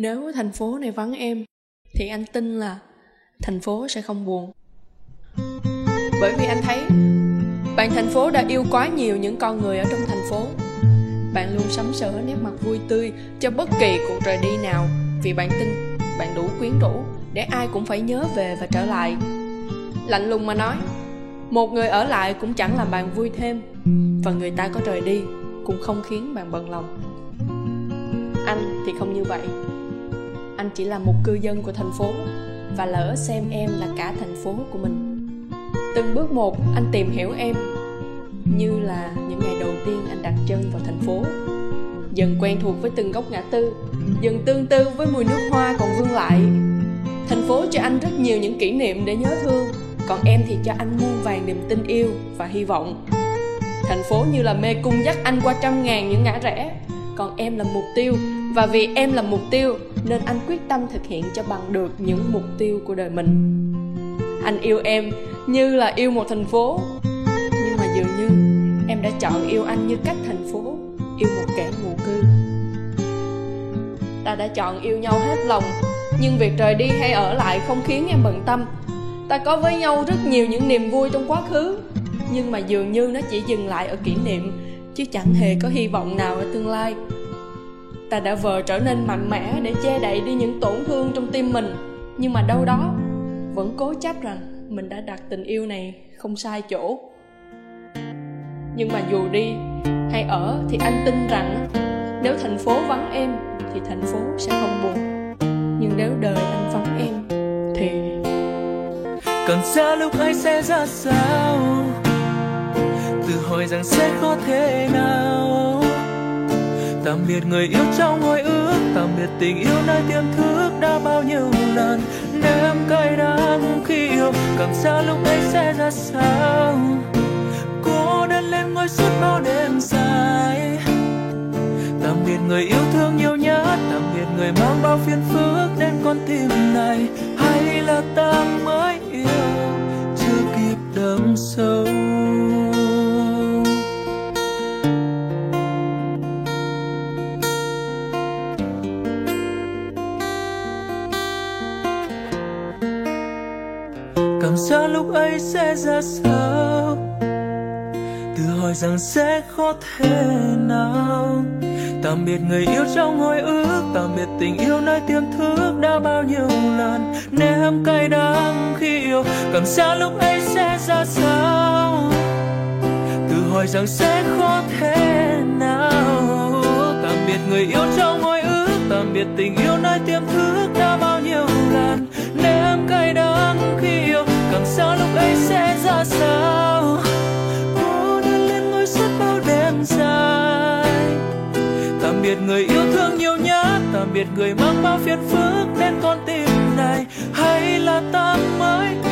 nếu thành phố này vắng em, thì anh tin là thành phố sẽ không buồn. Bởi vì anh thấy, bạn thành phố đã yêu quá nhiều những con người ở trong thành phố. Bạn luôn sắm sỡ nét mặt vui tươi cho bất kỳ cuộc rời đi nào, vì bạn tin bạn đủ quyến rũ để ai cũng phải nhớ về và trở lại. Lạnh lùng mà nói, một người ở lại cũng chẳng làm bạn vui thêm, và người ta có rời đi cũng không khiến bạn bận lòng. Anh thì không như vậy anh chỉ là một cư dân của thành phố và lỡ xem em là cả thành phố của mình. Từng bước một, anh tìm hiểu em như là những ngày đầu tiên anh đặt chân vào thành phố. Dần quen thuộc với từng góc ngã tư, dần tương tư với mùi nước hoa còn vương lại. Thành phố cho anh rất nhiều những kỷ niệm để nhớ thương, còn em thì cho anh muôn vàng niềm tin yêu và hy vọng. Thành phố như là mê cung dắt anh qua trăm ngàn những ngã rẽ còn em là mục tiêu. Và vì em là mục tiêu, nên anh quyết tâm thực hiện cho bằng được những mục tiêu của đời mình. Anh yêu em như là yêu một thành phố. Nhưng mà dường như em đã chọn yêu anh như cách thành phố, yêu một kẻ ngụ cư. Ta đã chọn yêu nhau hết lòng, nhưng việc rời đi hay ở lại không khiến em bận tâm. Ta có với nhau rất nhiều những niềm vui trong quá khứ, nhưng mà dường như nó chỉ dừng lại ở kỷ niệm chứ chẳng hề có hy vọng nào ở tương lai. Ta đã vờ trở nên mạnh mẽ để che đậy đi những tổn thương trong tim mình. Nhưng mà đâu đó, vẫn cố chấp rằng mình đã đặt tình yêu này không sai chỗ. Nhưng mà dù đi hay ở thì anh tin rằng nếu thành phố vắng em thì thành phố sẽ không buồn. Nhưng nếu đời anh vắng em thì còn xa lúc ấy sẽ ra sao? Tự hỏi rằng sẽ có thể nào? Tạm biệt người yêu trong hồi ước, tạm biệt tình yêu nơi tiềm thức đã bao nhiêu lần ném cay đắng khi yêu, cảm giác lúc ấy sẽ ra sao? Cô đơn lên ngôi suốt bao đêm dài. Tạm biệt người yêu thương nhiều nhất, tạm biệt người mang bao phiền phức đến con tim này. Hay là ta mới yêu, chưa kịp đâm sâu? Cảm giác lúc ấy sẽ ra sao? Tự hỏi rằng sẽ khó thế nào. Tạm biệt người yêu trong hồi ước tạm biệt tình yêu nơi tiềm thức đã bao nhiêu lần. Ném cay đắng khi yêu, cảm giác lúc ấy sẽ ra sao? Tự hỏi rằng sẽ khó thế nào. Tạm biệt người yêu trong hồi biệt tình yêu nơi tiềm thức đã bao nhiêu lần. Nếm cay đắng khi yêu, càng xa lúc ấy sẽ ra sao? Cô đơn lên ngôi suốt bao đêm dài. Tạm biệt người yêu thương nhiều nhất, tạm biệt người mang bao phiền phức đến con tim này. Hay là ta mới.